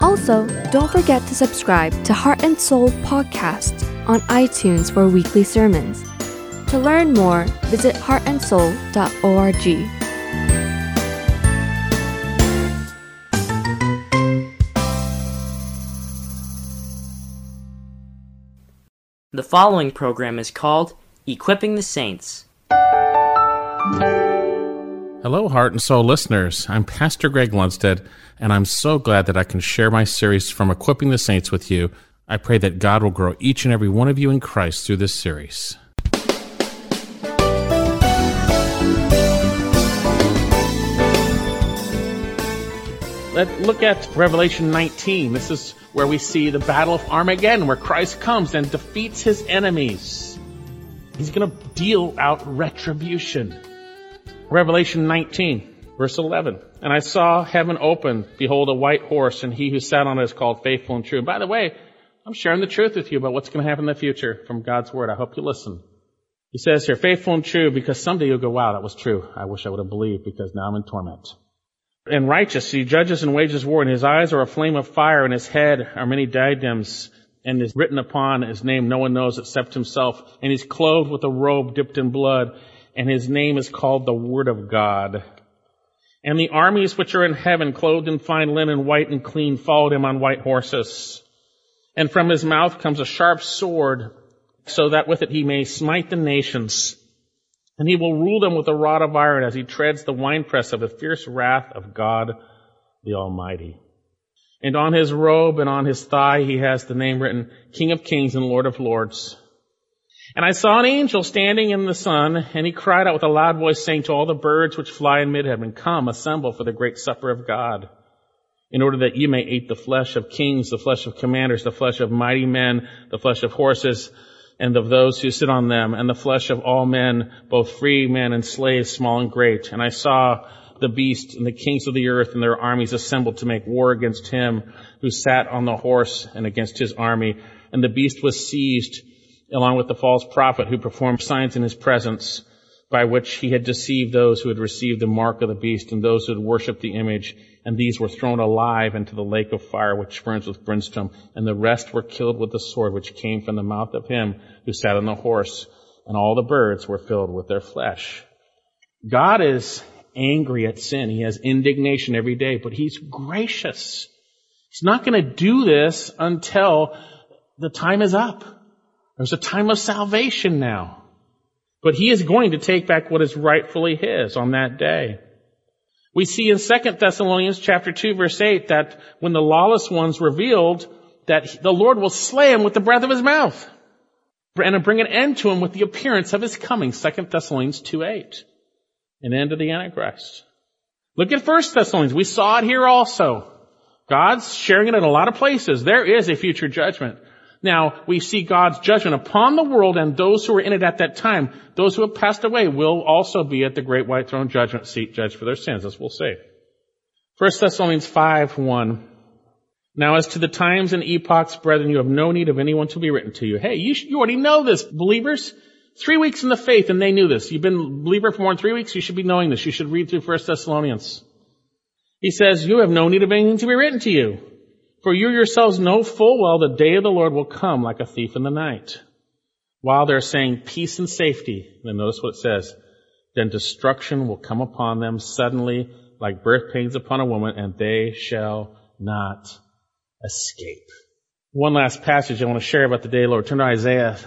E: Also, don't forget to subscribe to Heart and Soul Podcast on iTunes for weekly sermons. To learn more, visit heartandsoul.org.
A: The following program is called Equipping the Saints.
F: Hello, Heart and Soul listeners. I'm Pastor Greg Lundstead, and I'm so glad that I can share my series from Equipping the Saints with you. I pray that God will grow each and every one of you in Christ through this series. Let's look at Revelation 19. This is where we see the Battle of Armageddon, where Christ comes and defeats his enemies. He's going to deal out retribution. Revelation 19, verse 11. And I saw heaven open. Behold, a white horse, and he who sat on it is called Faithful and True. By the way, I'm sharing the truth with you about what's going to happen in the future from God's Word. I hope you listen. He says here, faithful and true, because someday you'll go, wow, that was true. I wish I would have believed because now I'm in torment. And righteous, he judges and wages war, and his eyes are a flame of fire, and his head are many diadems, and is written upon his name no one knows except himself, and he's clothed with a robe dipped in blood, and his name is called the Word of God. And the armies which are in heaven, clothed in fine linen, white and clean, followed him on white horses. And from his mouth comes a sharp sword, so that with it he may smite the nations. And he will rule them with a rod of iron as he treads the winepress of the fierce wrath of God the Almighty. And on his robe and on his thigh he has the name written, King of Kings and Lord of Lords. And I saw an angel standing in the sun, and he cried out with a loud voice, saying to all the birds which fly in mid-heaven, Come, assemble for the great supper of God, in order that you may eat the flesh of kings, the flesh of commanders, the flesh of mighty men, the flesh of horses, and of those who sit on them, and the flesh of all men, both free men and slaves, small and great. And I saw the beast and the kings of the earth and their armies assembled to make war against him who sat on the horse and against his army. And the beast was seized along with the false prophet who performed signs in his presence by which he had deceived those who had received the mark of the beast and those who had worshipped the image. And these were thrown alive into the lake of fire which burns with brimstone. And the rest were killed with the sword which came from the mouth of him who sat on the horse. And all the birds were filled with their flesh. God is angry at sin. He has indignation every day, but he's gracious. He's not going to do this until the time is up. There's a time of salvation now. But he is going to take back what is rightfully his on that day. We see in 2 Thessalonians chapter 2 verse 8 that when the lawless one's revealed, that the Lord will slay him with the breath of his mouth and bring an end to him with the appearance of his coming. 2 Thessalonians 2 8. An end of the Antichrist. Look at 1 Thessalonians. We saw it here also. God's sharing it in a lot of places. There is a future judgment. Now, we see God's judgment upon the world and those who were in it at that time. Those who have passed away will also be at the great white throne judgment seat judged for their sins, as we'll see. 1 Thessalonians 5, 1. Now as to the times and epochs, brethren, you have no need of anyone to be written to you. Hey, you, you already know this, believers. Three weeks in the faith and they knew this. You've been a believer for more than three weeks, you should be knowing this. You should read through 1 Thessalonians. He says, you have no need of anything to be written to you. For you yourselves know full well the day of the Lord will come like a thief in the night. While they're saying peace and safety, then notice what it says. Then destruction will come upon them suddenly like birth pains upon a woman and they shall not escape. One last passage I want to share about the day of the Lord. Turn to Isaiah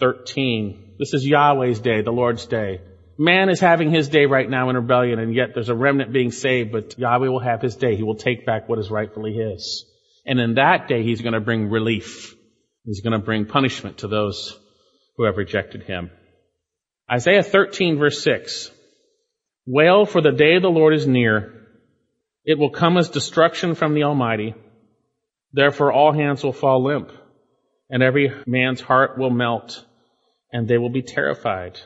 F: 13. This is Yahweh's day, the Lord's day. Man is having his day right now in rebellion and yet there's a remnant being saved, but Yahweh will have his day. He will take back what is rightfully his. And in that day, he's going to bring relief. He's going to bring punishment to those who have rejected him. Isaiah 13 verse 6. Wail for the day of the Lord is near. It will come as destruction from the Almighty. Therefore all hands will fall limp and every man's heart will melt and they will be terrified.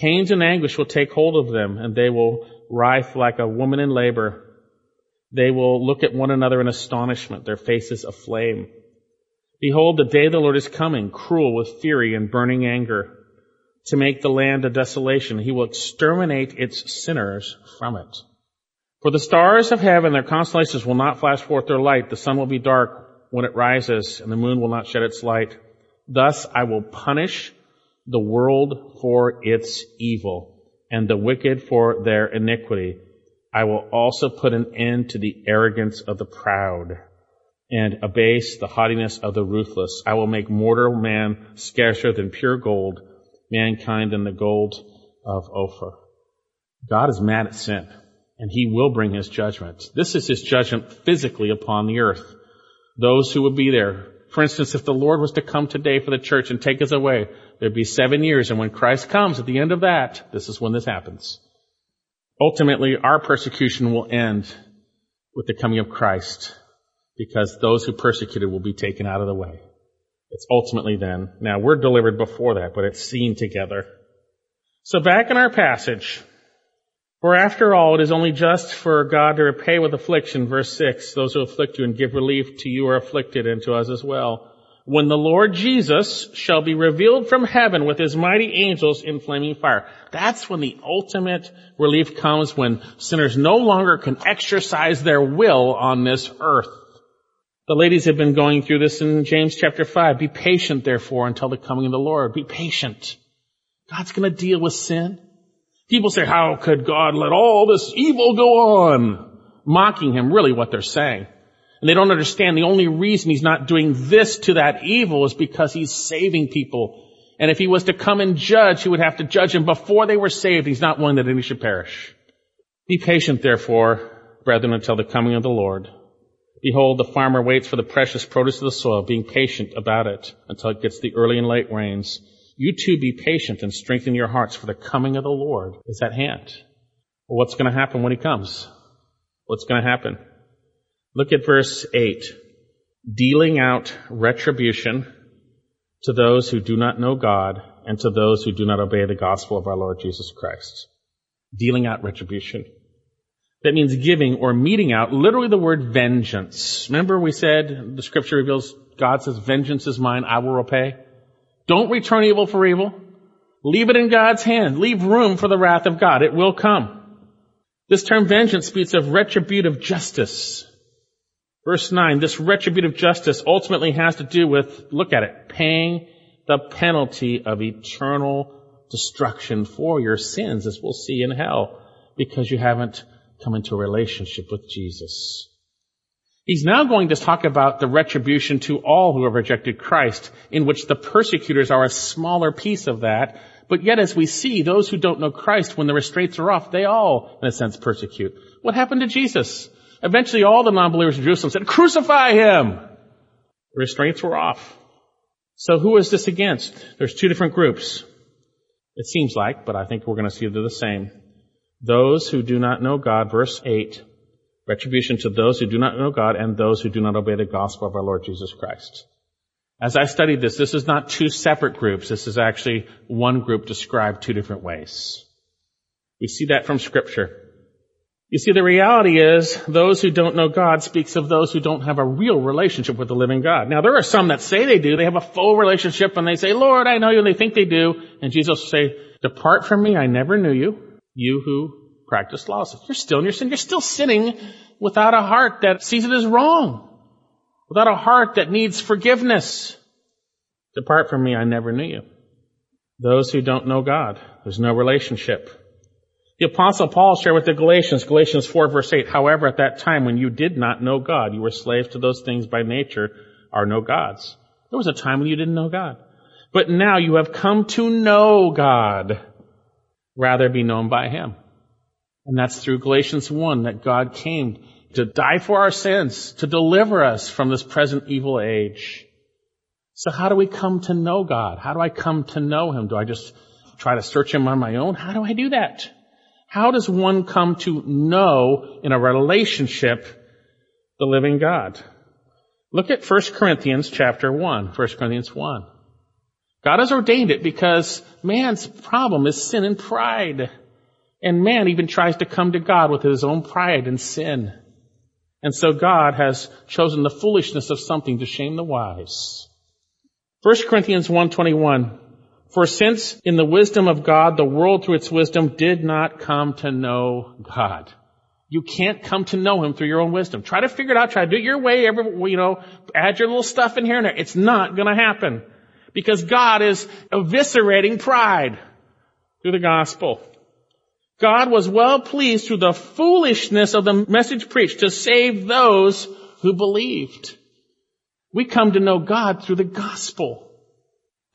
F: Pains and anguish will take hold of them and they will writhe like a woman in labor. They will look at one another in astonishment, their faces aflame. Behold, the day of the Lord is coming, cruel with fury and burning anger, to make the land a desolation. He will exterminate its sinners from it. For the stars of heaven, their constellations will not flash forth their light. The sun will be dark when it rises, and the moon will not shed its light. Thus I will punish the world for its evil, and the wicked for their iniquity. I will also put an end to the arrogance of the proud and abase the haughtiness of the ruthless. I will make mortal man scarcer than pure gold, mankind than the gold of Ophir. God is mad at sin and he will bring his judgment. This is his judgment physically upon the earth. Those who would be there. For instance, if the Lord was to come today for the church and take us away, there'd be seven years and when Christ comes at the end of that, this is when this happens. Ultimately, our persecution will end with the coming of Christ because those who persecuted will be taken out of the way. It's ultimately then. Now we're delivered before that, but it's seen together. So back in our passage, for after all, it is only just for God to repay with affliction, verse 6, those who afflict you and give relief to you are afflicted and to us as well. When the Lord Jesus shall be revealed from heaven with his mighty angels in flaming fire. That's when the ultimate relief comes when sinners no longer can exercise their will on this earth. The ladies have been going through this in James chapter 5. Be patient, therefore, until the coming of the Lord. Be patient. God's going to deal with sin. People say, how could God let all this evil go on? Mocking him, really what they're saying. And they don't understand the only reason he's not doing this to that evil is because he's saving people. And if he was to come and judge, he would have to judge them before they were saved. He's not willing that any should perish. Be patient, therefore, brethren, until the coming of the Lord. Behold, the farmer waits for the precious produce of the soil, being patient about it until it gets the early and late rains. You too be patient and strengthen your hearts, for the coming of the Lord is at hand. Well, what's going to happen when he comes? What's going to happen? Look at verse 8. Dealing out retribution to those who do not know God and to those who do not obey the gospel of our Lord Jesus Christ. Dealing out retribution. That means giving or meting out, literally the word vengeance. Remember we said the scripture reveals God says, vengeance is mine, I will repay. Don't return evil for evil. Leave it in God's hand. Leave room for the wrath of God. It will come. This term vengeance speaks of retributive justice. Verse 9, this retributive justice ultimately has to do with, look at it, paying the penalty of eternal destruction for your sins, as we'll see in hell, because you haven't come into a relationship with Jesus. He's now going to talk about the retribution to all who have rejected Christ, in which the persecutors are a smaller piece of that. But yet, as we see, those who don't know Christ, when the restraints are off, they all, in a sense, persecute. What happened to Jesus? Eventually, all the non-believers in Jerusalem said, crucify him! The restraints were off. So who is this against? There's two different groups. It seems like, but I think we're going to see they're the same. Those who do not know God, verse 8, retribution to those who do not know God and those who do not obey the gospel of our Lord Jesus Christ. As I studied this, this is not two separate groups. This is actually one group described two different ways. We see that from scripture. You see, the reality is those who don't know God speaks of those who don't have a real relationship with the living God. Now, there are some that say they do. They have a full relationship and they say, Lord, I know you. And they think they do. And Jesus will say, depart from me. I never knew you you who practice lawlessness. You're still in your sin. You're still sinning without a heart that sees it as wrong, without a heart that needs forgiveness. Depart from me, I never knew you. Those who don't know God, there's no relationship. The apostle Paul shared with the Galatians, Galatians 4 verse 8, however, at that time when you did not know God, you were slaves to those things by nature are no gods. There was a time when you didn't know God. But now you have come to know God rather be known by Him. And that's through Galatians 1 that God came to die for our sins, to deliver us from this present evil age. So how do we come to know God? How do I come to know Him? Do I just try to search Him on my own? How do I do that? How does one come to know in a relationship the living God? Look at 1 Corinthians chapter 1, 1 Corinthians 1. God has ordained it because man's problem is sin and pride. And man even tries to come to God with his own pride and sin. And so God has chosen the foolishness of something to shame the wise. 1 Corinthians 1.21 For since in the wisdom of God, the world through its wisdom did not come to know God. You can't come to know Him through your own wisdom. Try to figure it out. Try to do it your way. Every, you know, add your little stuff in here and there. It's not going to happen because God is eviscerating pride through the gospel. God was well pleased through the foolishness of the message preached to save those who believed. We come to know God through the gospel.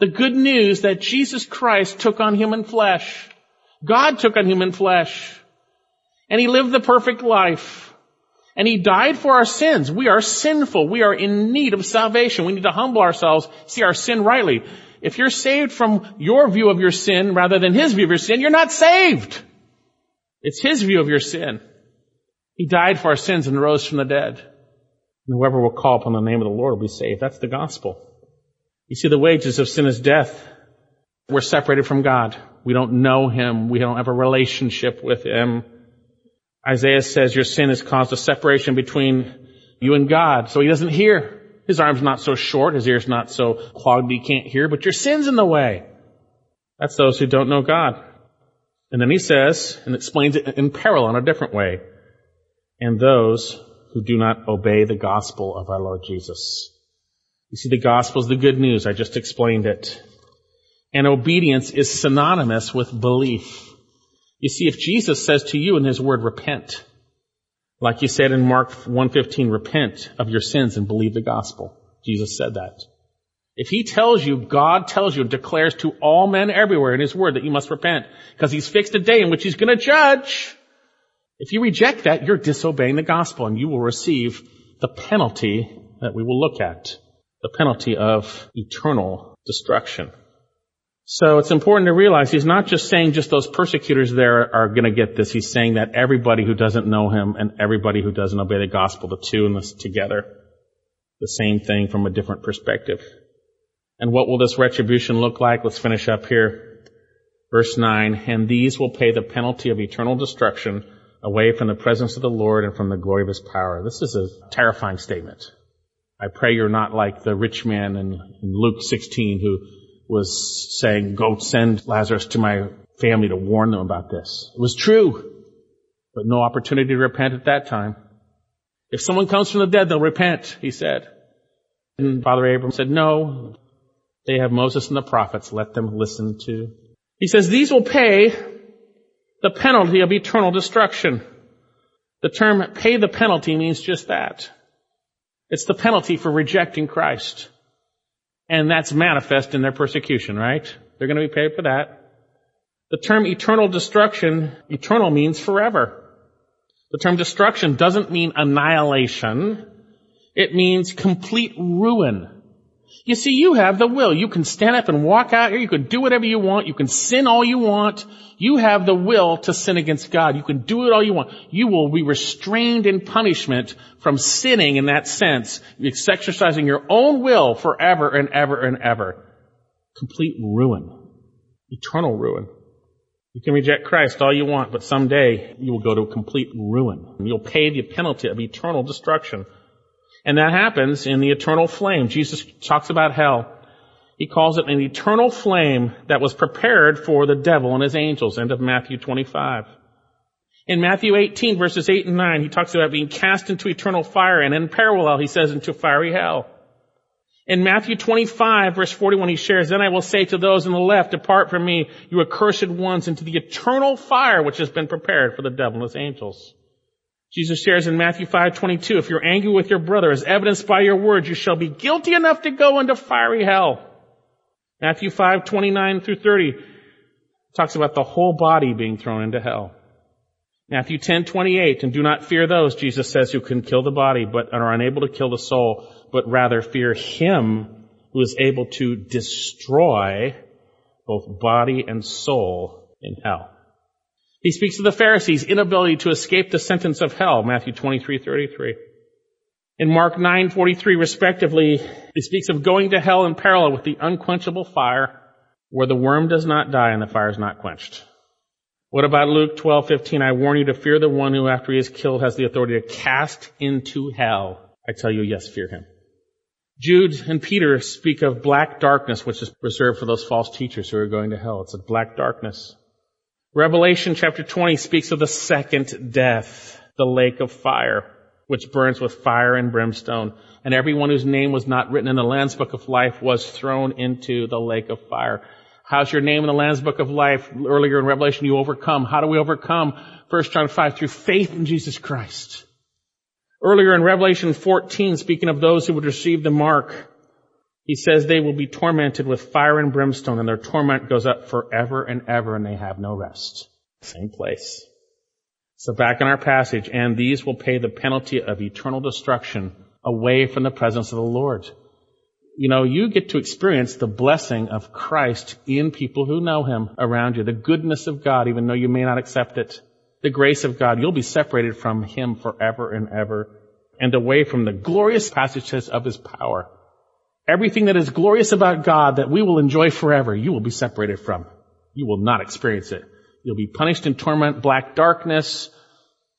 F: The good news that Jesus Christ took on human flesh. God took on human flesh. And He lived the perfect life. And he died for our sins. We are sinful. We are in need of salvation. We need to humble ourselves, see our sin rightly. If you're saved from your view of your sin rather than his view of your sin, you're not saved. It's his view of your sin. He died for our sins and rose from the dead. And whoever will call upon the name of the Lord will be saved. That's the gospel. You see, the wages of sin is death. We're separated from God. We don't know him. We don't have a relationship with him. Isaiah says your sin has caused a separation between you and God, so he doesn't hear. His arm's not so short, his ear's not so clogged he can't hear, but your sin's in the way. That's those who don't know God. And then he says, and explains it in parallel in a different way, and those who do not obey the gospel of our Lord Jesus. You see, the gospel is the good news. I just explained it. And obedience is synonymous with belief. You see, if Jesus says to you in his word, repent, like he said in Mark 1.15, repent of your sins and believe the gospel. Jesus said that. If he tells you, God tells you, declares to all men everywhere in his word that you must repent, because he's fixed a day in which he's going to judge. If you reject that, you're disobeying the gospel and you will receive the penalty that we will look at. The penalty of eternal destruction. So it's important to realize he's not just saying just those persecutors there are going to get this. He's saying that everybody who doesn't know him and everybody who doesn't obey the gospel, the two in this together, the same thing from a different perspective. And what will this retribution look like? Let's finish up here. Verse 9, and these will pay the penalty of eternal destruction away from the presence of the Lord and from the glory of his power. This is a terrifying statement. I pray you're not like the rich man in, in Luke 16 who was saying, go send Lazarus to my family to warn them about this. It was true, but no opportunity to repent at that time. If someone comes from the dead, they'll repent, he said. And Father Abraham said, no, they have Moses and the prophets. Let them listen to. He says, these will pay the penalty of eternal destruction. The term pay the penalty means just that. It's the penalty for rejecting Christ. And that's manifest in their persecution, right? They're going to be paid for that. The term eternal destruction, eternal means forever. The term destruction doesn't mean annihilation. It means complete ruin. You see, you have the will. You can stand up and walk out here. You can do whatever you want. You can sin all you want. You have the will to sin against God. You can do it all you want. You will be restrained in punishment from sinning in that sense. It's exercising your own will forever and ever and ever. Complete ruin. Eternal ruin. You can reject Christ all you want, but someday you will go to complete ruin. You'll pay the penalty of eternal destruction. And that happens in the eternal flame. Jesus talks about hell. He calls it an eternal flame that was prepared for the devil and his angels. End of Matthew 25. In Matthew 18 verses 8 and 9, he talks about being cast into eternal fire and in parallel he says into fiery hell. In Matthew 25 verse 41 he shares, Then I will say to those on the left, Depart from me, you accursed ones, into the eternal fire which has been prepared for the devil and his angels. Jesus shares in Matthew 5:22, if you're angry with your brother as evidenced by your words, you shall be guilty enough to go into fiery hell. Matthew 5:29 through 30 talks about the whole body being thrown into hell. Matthew 10:28, and do not fear those, Jesus says, who can kill the body but are unable to kill the soul, but rather fear him who is able to destroy both body and soul in hell. He speaks of the Pharisees' inability to escape the sentence of hell, Matthew 23:33. In Mark 9:43 respectively, he speaks of going to hell in parallel with the unquenchable fire where the worm does not die and the fire is not quenched. What about Luke 12:15? I warn you to fear the one who after he is killed has the authority to cast into hell. I tell you, yes, fear him. Jude and Peter speak of black darkness, which is reserved for those false teachers who are going to hell. It's a black darkness. Revelation chapter 20 speaks of the second death, the lake of fire, which burns with fire and brimstone. And everyone whose name was not written in the Lamb's Book of Life was thrown into the lake of fire. How's your name in the Lamb's Book of Life? Earlier in Revelation, you overcome. How do we overcome? 1 John 5, through faith in Jesus Christ. Earlier in Revelation 14, speaking of those who would receive the mark, he says they will be tormented with fire and brimstone and their torment goes up forever and ever and they have no rest. Same place. So back in our passage, and these will pay the penalty of eternal destruction away from the presence of the Lord. You know, you get to experience the blessing of Christ in people who know Him around you, the goodness of God, even though you may not accept it, the grace of God. You'll be separated from Him forever and ever and away from the glorious passages of His power. Everything that is glorious about God that we will enjoy forever, you will be separated from. You will not experience it. You'll be punished in torment, black darkness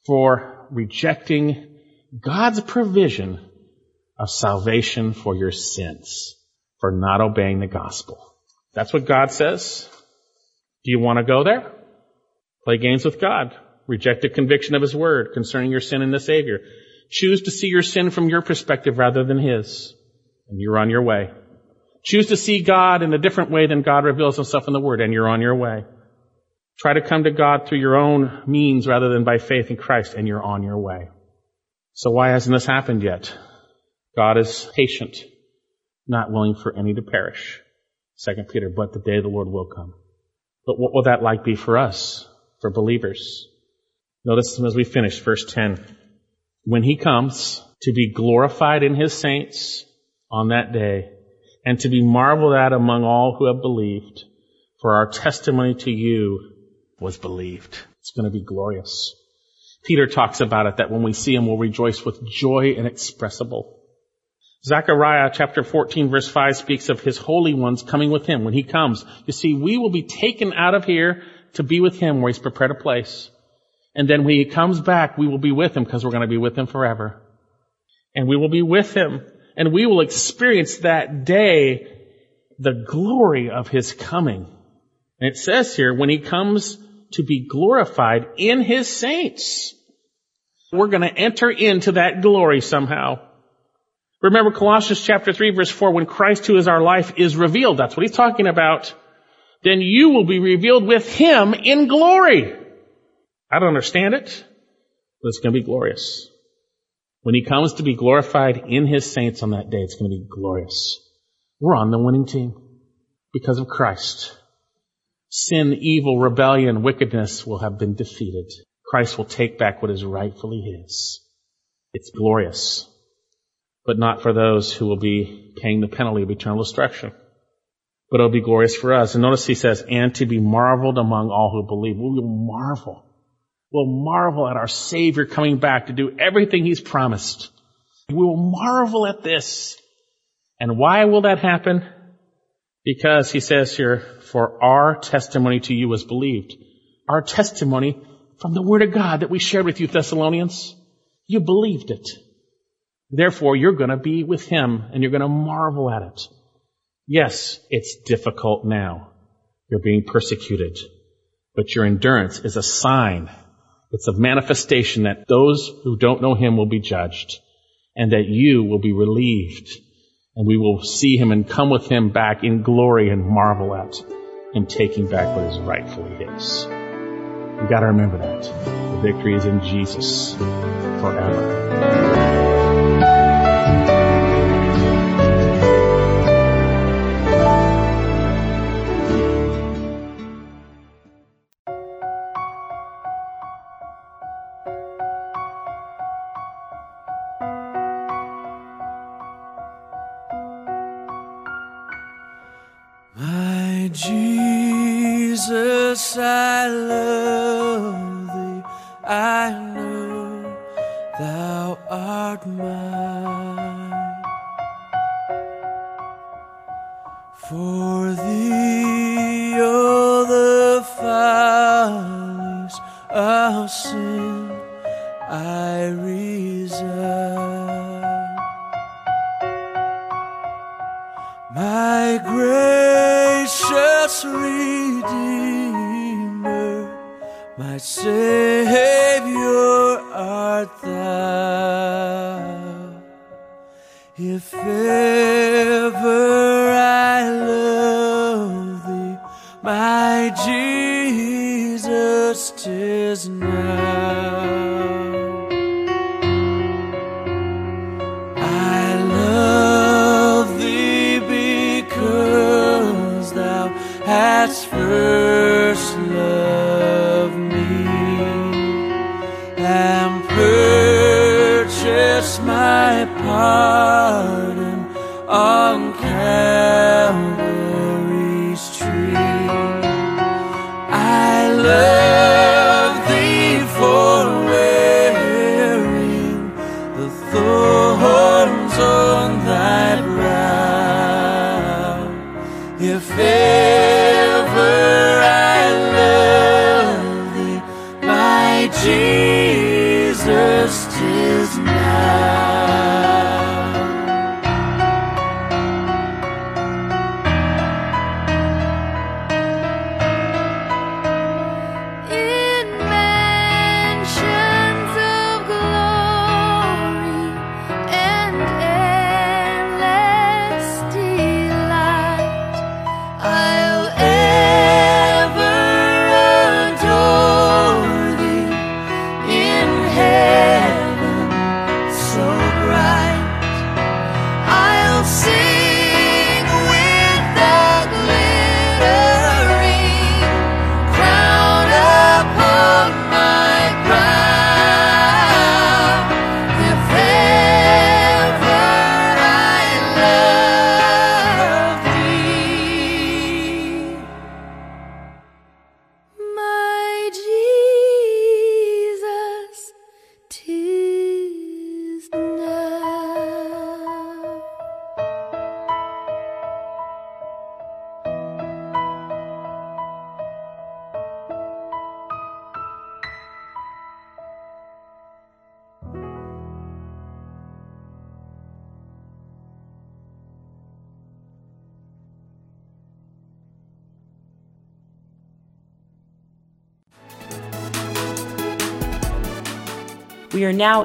F: for rejecting God's provision of salvation for your sins for not obeying the gospel. That's what God says. Do you want to go there? Play games with God. Reject the conviction of His Word concerning your sin and the Savior. Choose to see your sin from your perspective rather than His. And you're on your way. Choose to see God in a different way than God reveals Himself in the Word, and you're on your way. Try to come to God through your own means rather than by faith in Christ, and you're on your way. So why hasn't this happened yet? God is patient, not willing for any to perish. Second Peter, but the day of the Lord will come. But what will that like be for us, for believers? Notice as we finish verse 10. When he comes to be glorified in his saints on that day and to be marveled at among all who have believed, for our testimony to you was believed. It's going to be glorious. Peter talks about it that when we see him, we'll rejoice with joy inexpressible. Zechariah chapter 14 verse 5 speaks of his holy ones coming with him when he comes. You see, we will be taken out of here to be with him where he's prepared a place. And then when he comes back, we will be with him because we're going to be with him forever. And we will be with him and we will experience that day the glory of his coming. And it says here, when he comes to be glorified in his saints, we're going to enter into that glory somehow. Remember Colossians chapter 3 verse 4, when Christ who is our life is revealed, that's what he's talking about, then you will be revealed with him in glory. I don't understand it, but it's going to be glorious. When he comes to be glorified in his saints on that day, it's going to be glorious. We're on the winning team because of Christ. Sin, evil, rebellion, wickedness will have been defeated. Christ will take back what is rightfully his. It's glorious, but not for those who will be paying the penalty of eternal destruction. But it'll be glorious for us. And notice he says, and to be marveled among all who believe. We will marvel. We'll marvel at our Savior coming back to do everything He's promised. We will marvel at this. And why will that happen? Because he says here, for our testimony to you was believed. Our testimony from the Word of God that we shared with you, Thessalonians, you believed it. Therefore, you're going to be with Him and you're going to marvel at it. Yes, it's difficult now. You're being persecuted. But your endurance is a sign. It's a manifestation that those who don't know Him will be judged and that you will be relieved and we will see Him and come with Him back in glory and marvel at Him taking back what is rightfully His. We gotta remember that. The victory is in Jesus forever.